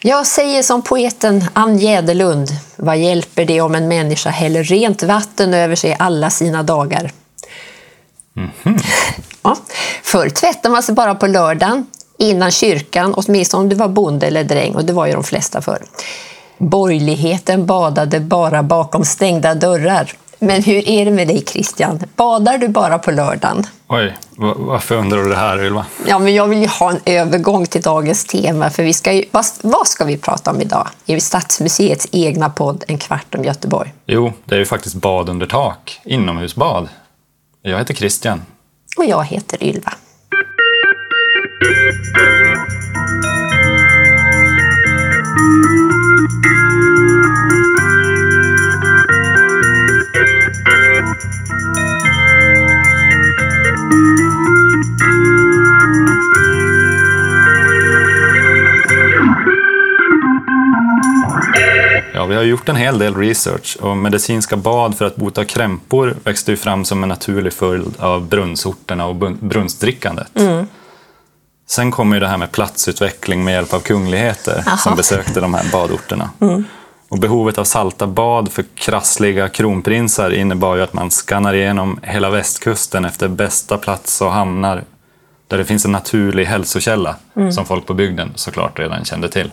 Jag säger som poeten Ann Jäderlund, vad hjälper det om en människa häller rent vatten över sig alla sina dagar? Ja. Förr tvättade man sig bara på lördagen innan kyrkan, åtminstone om du var bonde eller dräng, och det var ju de flesta förr. Borgerligheten badade bara bakom stängda dörrar. Men hur är det med dig Christian? Badar du bara på lördagen? Oj, va- varför undrar du det här Ylva? Ja, men jag vill ju ha en övergång till dagens tema, för vi ska ju, vad, vad ska vi prata om idag? I Stadsmuseets egna podd En kvart om Göteborg. Jo, det är ju faktiskt bad under tak, inomhusbad. Jag heter Christian. Och jag heter Ylva. Vi har gjort en hel del research och medicinska bad för att bota krämpor växte ju fram som en naturlig följd av brunnsorterna och brunnsdrickandet. Sen kommer ju det här med platsutveckling med hjälp av kungligheter Jaha. som besökte de här badorterna. Och behovet av salta bad för krassliga kronprinsar innebar ju att man skannar igenom hela västkusten efter bästa plats och hamnar där det finns en naturlig hälsokälla som folk på bygden såklart redan kände till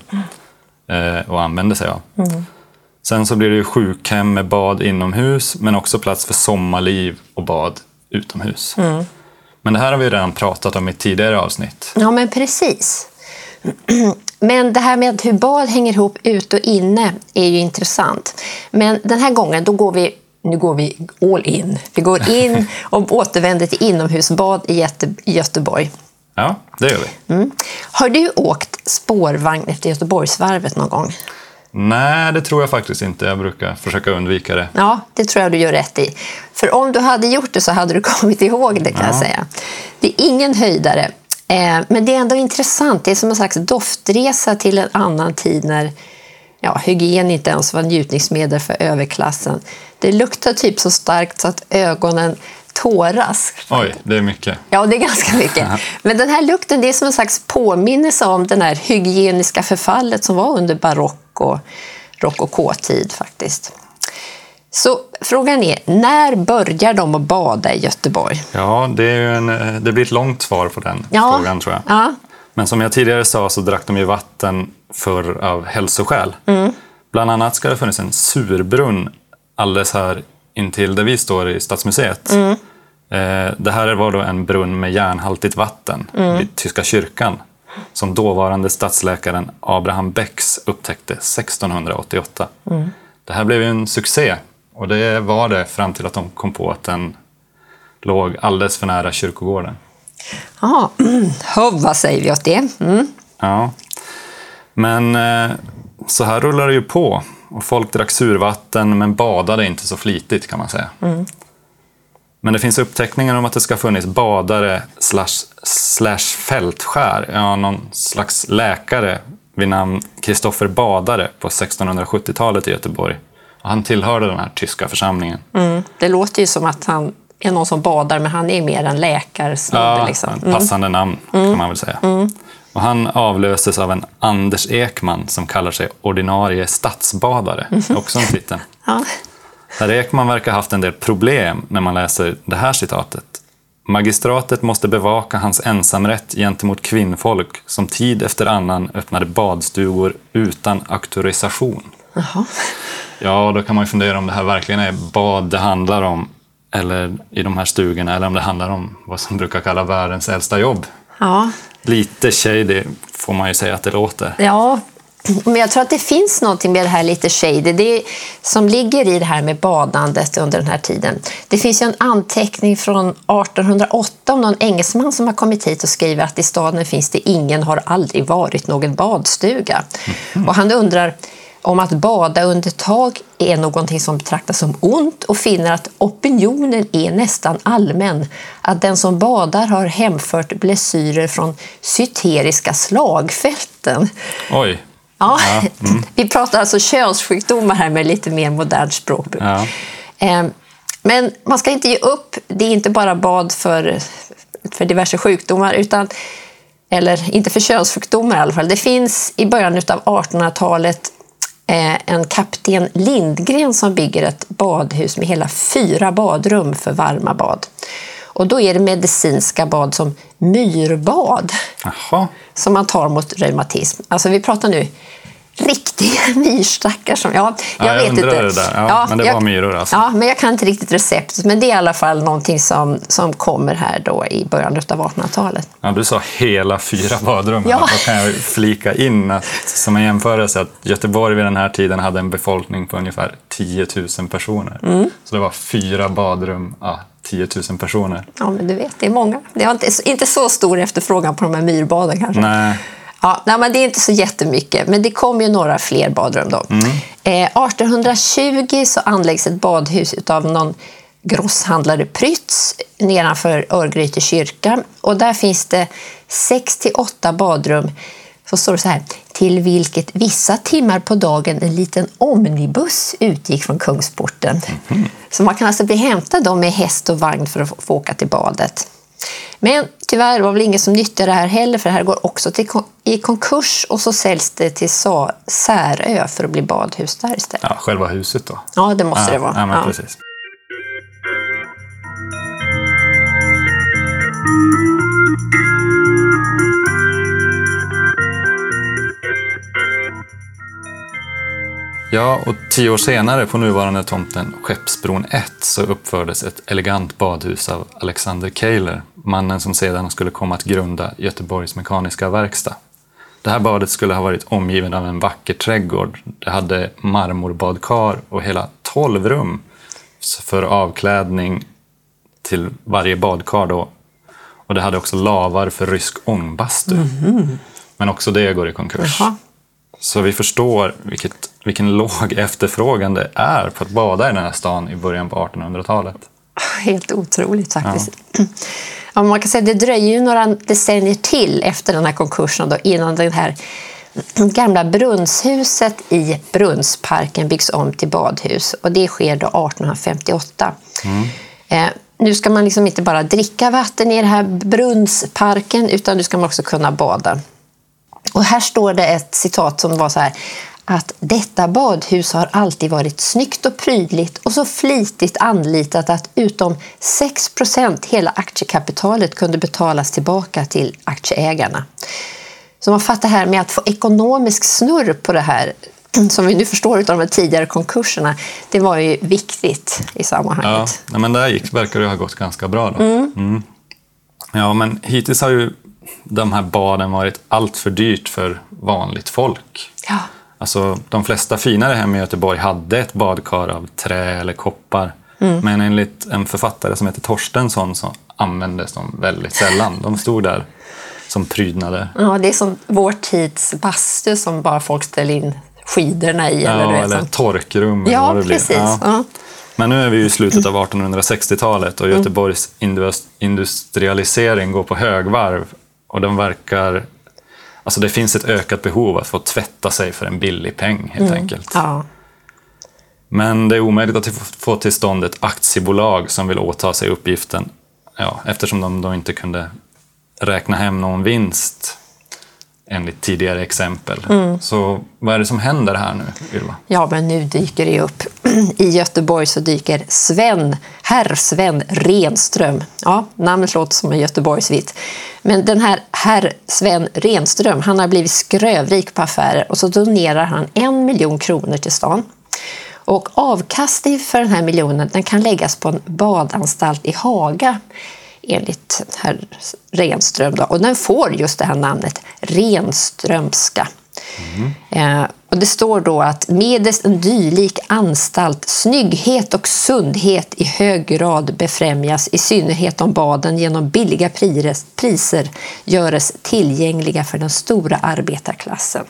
eh, och använde sig av. Sen så blir det ju sjukhem med bad inomhus men också plats för sommarliv och bad utomhus. Men det här har vi redan pratat om i tidigare avsnitt. Ja, men precis. Men det här med hur bad hänger ihop ut och inne är ju intressant. Men den här gången då går vi, nu går vi all in. Vi går in och återvänder till inomhusbad i Göte- i Göteborg. Ja, det gör vi. Mm. Har du åkt spårvagn efter Göteborgsvarvet någon gång? Nej, det tror jag faktiskt inte. Jag brukar försöka undvika det. Ja, det tror jag du gör rätt i. För om du hade gjort det så hade du kommit ihåg det kan jag Ja. säga. Det är ingen höjdare. Eh, men det är ändå intressant. Det är som en slags doftresa till en annan tid när ja, hygien inte ens var njutningsmedel för överklassen. Det luktar typ så starkt så att ögonen tåras. Oj, det är mycket. Ja, det är ganska mycket. Men den här lukten det är som en slags påminnelse om det här hygieniska förfallet som var under barock och rokokotid faktiskt. Så frågan är, när börjar de att bada i Göteborg? Ja, det, en, det blir ett långt svar på den Ja. frågan tror jag. Ja, Men som jag tidigare sa så drack de ju vatten för av hälsoskäl. Bland annat ska det ha funnits en surbrunn alldeles här intill där vi står i Stadsmuseet. Eh, Det här var då en brunn med järnhaltigt vatten vid Tyska kyrkan som dåvarande stadsläkaren Abraham Becks upptäckte 1688. Det här blev ju en succé och det var det fram till att de kom på att den låg alldeles för nära kyrkogården. ja. Hå, vad säger vi åt det? Mm. Ja. Men eh, så här rullar det ju på. Och folk drack survatten men badade inte så flitigt kan man säga. Men det finns uppteckningar om att det ska ha funnits badare slash, slash fältskär, ja, någon slags läkare vid namn Kristoffer Badare på 1670-talet i Göteborg. Och han tillhörde den här tyska församlingen. Mm. Det låter ju som att han är någon som badar, men han är mer en läkarsnubbe. Ja, liksom. en passande namn kan man väl säga. Och han avlöses av en Anders Ekman som kallar sig ordinarie stadsbadare. Också en titel. Ja. Herr Ekman verkar ha haft en del problem när man läser det här citatet. Magistratet måste bevaka hans ensamrätt gentemot kvinnfolk som tid efter annan öppnade badstugor utan auktorisation. Jaha. Ja, då kan man ju fundera om det här verkligen är bad det handlar om eller i de här stugorna eller om det handlar om vad som brukar kalla världens äldsta jobb. Ja. Lite shady får man ju säga att det låter. Ja, men jag tror att det finns någonting med det här lite shady det som ligger i det här med badandet under den här tiden. Det finns ju en anteckning från 1808 om någon engelsman som har kommit hit och skriver att i staden finns det ingen, har aldrig varit någon badstuga. Och han undrar om att bada under tak är någonting som betraktas som ont och finner att opinionen är nästan allmän. Att den som badar har hemfört blessyrer från syteriska slagfälten. Oj. Ja, Vi pratar alltså könssjukdomar här med lite mer modernt språkbruk. Ja. Eh, Men man ska inte ge upp. Det är inte bara bad för, för diverse sjukdomar utan eller inte för könssjukdomar i alla fall. Det finns i början av 1800-talet eh, en kapten Lindgren som bygger ett badhus med hela fyra badrum för varma bad. Och då är det medicinska bad som myrbad Jaha. som man tar mot reumatism. Alltså vi pratar nu riktiga myrstackar som... Ja, jag, Ja, jag vet inte. det där. Ja, men det var myror alltså. Ja, men jag kan inte riktigt receptet. Men det är i alla fall någonting som, som kommer här då i början av 1800-talet. Ja, du sa hela fyra badrum. Ja. Då kan jag flika in att, som en jämförelse att Göteborg vid den här tiden hade en befolkning på ungefär 10 000 personer. Mm. Så det var fyra badrum, ja, 10 000 personer. Ja, men du vet, det är många. Det var inte, inte så stor efterfrågan på de här myrbaden kanske. Nej, Ja, nej, men det är inte så jättemycket, men det kom ju några fler badrum då. Eh, 1820 så anläggs ett badhus av någon grosshandlare Prytz nedanför Örgryte kyrka. Och där finns det 6 till 8 badrum. Så står det så här, till vilket vissa timmar på dagen en liten omnibus utgick från Kungsporten. Så man kan alltså bli hämtad då med häst och vagn för att få, åka till badet. Men tyvärr var väl ingen som nyttjade det här heller för det här går också till, i konkurs och så säljs det till Sa- Särö för att bli badhus där istället. ja, själva huset då. Ja, det måste ja, det vara. Ja, men Ja. precis. Ja, och tio år senare på nuvarande tomten Skeppsbron 1 så uppfördes ett elegant badhus av Alexander Keiler, mannen som sedan skulle komma att grunda Göteborgs Mekaniska Verkstad. Det här badet skulle ha varit omgiven av en vacker trädgård. Det hade marmorbadkar och hela 12 rum för avklädning till varje badkar. Då. Och det hade också lavar för rysk ångbastu. Men också det går i konkurs. Jaha. Så vi förstår vilket, vilken låg efterfrågan det är på att bada i den här stan i början på 1800-talet. Helt otroligt faktiskt. Ja. man kan säga det dröjer ju några decennier till efter den här konkursen då, innan det här gamla brunnshuset i Brunnsparken byggs om till badhus. Och det sker då 1858. Eh, nu ska man liksom inte bara dricka vatten i den här brunnsparken utan nu ska man också kunna bada. Och här står det ett citat som var så här att detta badhus har alltid varit snyggt och prydligt och så flitigt anlitat att utom 6% hela aktiekapitalet kunde betalas tillbaka till aktieägarna. Så man fattar här med att få ekonomisk snurr på det här som vi nu förstår av de tidigare konkurserna, det var ju viktigt i Ja, sammanhanget. nej, men det här gick, verkar det ha gått ganska bra. Då. Mm. Ja, men hittills har ju de här baden varit allt för dyrt för vanligt folk. Ja. Alltså, de flesta finare hem i Göteborg hade ett badkar av trä eller koppar. Men enligt en författare som heter Torstensson så användes de väldigt sällan. De stod där som prydnader. Ja, det är som vår tids bastu som bara folk ställer in skidorna i. eller, Ja, du vet, eller som- torkrum. eller ja vad det blir. precis. Ja. Ja. Men nu är vi i slutet av 1860-talet och Göteborgs indus- industrialisering går på högvarv. Och den verkar... Alltså det finns ett ökat behov att få tvätta sig för en billig peng helt enkelt. Ja. Men det är omöjligt att få- få till stånd ett aktiebolag som vill åta sig uppgiften ja, eftersom de då inte kunde räkna hem någon vinst enligt tidigare exempel. Så vad är det som händer här nu, Ylva? ja, men nu dyker det upp. I Göteborg så dyker Sven, herr Sven Renström. Ja, namnet låter som en göteborgsvitt. Men den här herr Sven Renström, han har blivit skrövrik på affärer och så donerar han en miljon kronor till stan. Och avkastning för den här miljonen den kan läggas på en badanstalt i Haga enligt herr Renström. Då. Och den får just det här namnet, Renströmska. Eh, och det står då att medelst en dylik anstalt snygghet och sundhet i hög grad befrämjas, i synnerhet om baden genom billiga pris- priser göres tillgängliga för den stora arbetarklassen.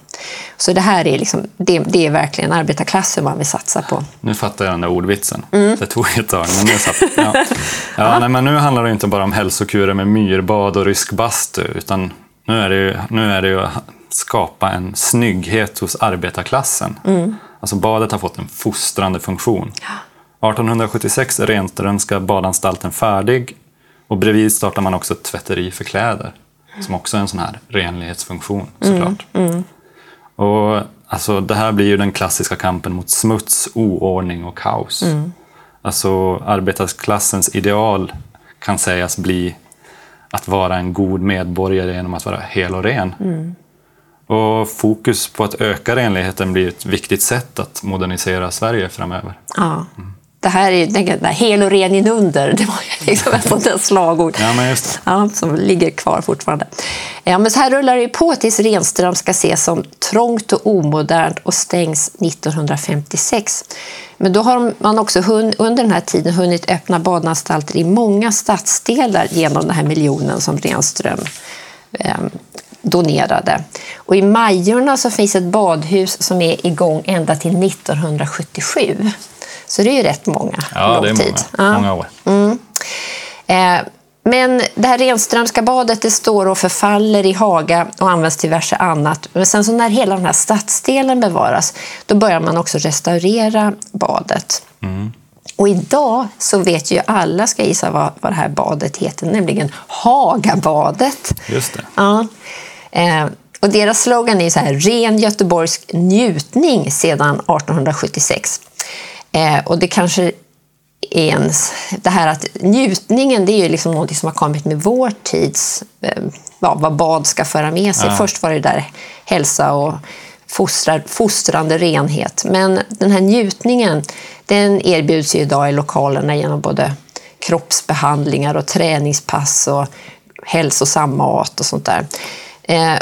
Så det här är, liksom, det, det är verkligen arbetarklassen man vill satsa på. Nu fattar jag den där ordvitsen. Mm. Det tog ett tag, men nu satt ja. Ja, nej, men Nu handlar det inte bara om hälsokurer med myrbad och rysk bastu, utan nu är det ju, nu är det ju att skapa en snygghet hos arbetarklassen. Mm. Alltså badet har fått en fostrande funktion. 1876 är Renströmska badanstalten färdig och bredvid startar man också ett tvätteri för kläder. som också är en sån här renlighetsfunktion såklart. Och alltså, det här blir ju den klassiska kampen mot smuts, oordning och kaos. Alltså arbetarklassens ideal kan sägas bli att vara en god medborgare genom att vara hel och ren. Och fokus på att öka renligheten blir ett viktigt sätt att modernisera Sverige framöver. Ja. Det här är det där hel och ren inunder. Det var liksom ett sånt där slagord. Ja, men just det. Ja, som ligger kvar fortfarande. Ja, men så här rullar det på tills Renström ska ses som trångt och omodernt och stängs 1956. Men då har man också under den här tiden hunnit öppna badanstalter i många stadsdelar genom den här miljonen som Renström eh, donerade. Och I Majorna så finns ett badhus som är igång ända till 1977. Så det är ju rätt många. Ja, det är många. Ja. många år. Eh, men det här Renströmska badet det står och förfaller i Haga och används till diverse annat. Men sen så när hela den här stadsdelen bevaras, då börjar man också restaurera badet. Och idag så vet ju alla, ska jag gissa vad, vad det här badet heter, nämligen Hagabadet. Just det. Ja. Eh, och deras slogan är så här, ren göteborgsk njutning sedan 1876. Eh, och det kanske är en, det här att njutningen det är ju liksom något som har kommit med vår tids, eh, vad bad ska föra med sig. Ja. Först var det där hälsa och fostrar, fostrande renhet. Men den här njutningen den erbjuds ju idag i lokalerna genom både kroppsbehandlingar och träningspass och hälsosam mat och sånt där. Eh,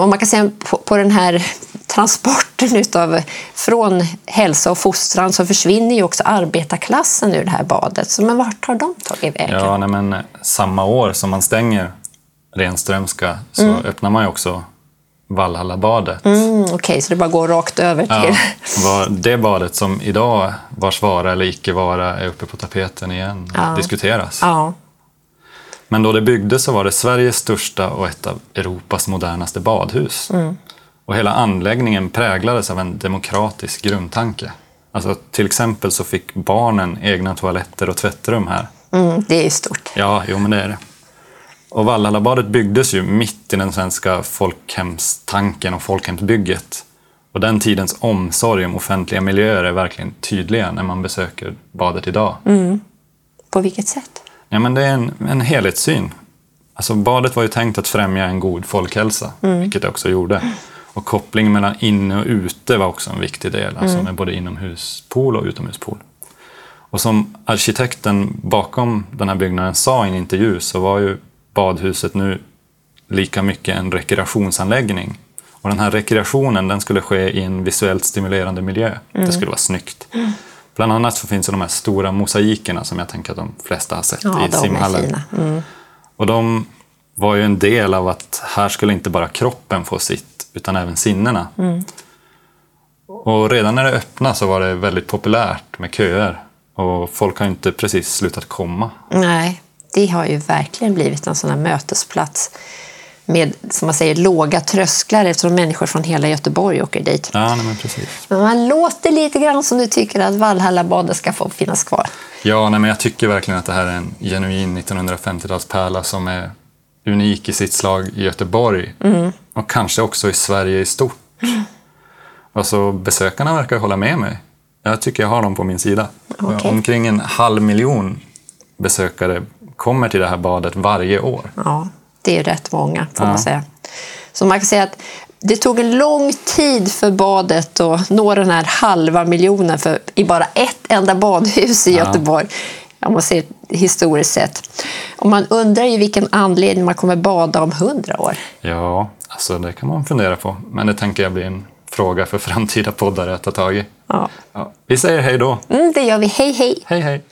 och man kan säga på, på den här transporten utav, från hälsa och fostran så försvinner ju också arbetarklassen ur det här badet. Så men vart har de tagit vägen? Ja, nej, men samma år som man stänger Renströmska så öppnar man ju också Valhallabadet. Mm, Okej, så det bara går rakt över till... Ja, det badet som idag, vars vara eller icke vara, är uppe på tapeten igen och Ja. diskuteras. Ja. Men då det byggdes så var det Sveriges största och ett av Europas modernaste badhus. Och hela anläggningen präglades av en demokratisk grundtanke. Alltså, till exempel så fick barnen egna toaletter och tvättrum här. Mm, det är ju stort. Ja, jo men det är det. Och Valhallabadet byggdes ju mitt i den svenska folkhemstanken och folkhemsbygget. Och den tidens omsorg om offentliga miljöer är verkligen tydliga när man besöker badet idag. På vilket sätt? Ja, men det är en, en helhetssyn. Alltså, badet var ju tänkt att främja en god folkhälsa, vilket det också gjorde. Och kopplingen mellan inne och ute var också en viktig del, alltså med både inomhuspool och utomhuspool. Och som arkitekten bakom den här byggnaden sa i en intervju så var ju badhuset nu lika mycket en rekreationsanläggning. Och den här rekreationen den skulle ske i en visuellt stimulerande miljö. Det skulle vara snyggt. Bland annat så finns det de här stora mosaikerna som jag tänker att de flesta har sett Ja, i simhallen. Mm. Och de var ju en del av att här skulle inte bara kroppen få sitt, utan även sinnena. Mm. Och redan när det öppnade så var det väldigt populärt med köer. Och folk har inte precis slutat komma. Nej, det har ju verkligen blivit en sån här mötesplats med, som man säger, låga trösklar eftersom människor från hela Göteborg åker dit. Ja, men precis. Men man låter lite grann som du tycker att Valhallabadet ska få finnas kvar. Ja, nej, men jag tycker verkligen att det här är en genuin 1950-talspärla som är unik i sitt slag i Göteborg. Och kanske också i Sverige i stort. Alltså, besökarna verkar hålla med mig. Jag tycker jag har dem på min sida. Okej. Omkring en halv miljon besökare kommer till det här badet varje år. Ja, det är rätt många får Ja. man säga. Så man kan säga att det tog en lång tid för badet att nå den här halva miljonen för, i bara ett enda badhus i Ja. Göteborg. Om man ser historiskt sett. Och man undrar ju vilken anledning man kommer bada om hundra år. Ja, alltså det kan man fundera på. Men det tänker jag blir en fråga för framtida poddare att ta tag i. Ja. Ja, vi säger hej då. Mm, det gör vi. Hej, hej! Hej, hej.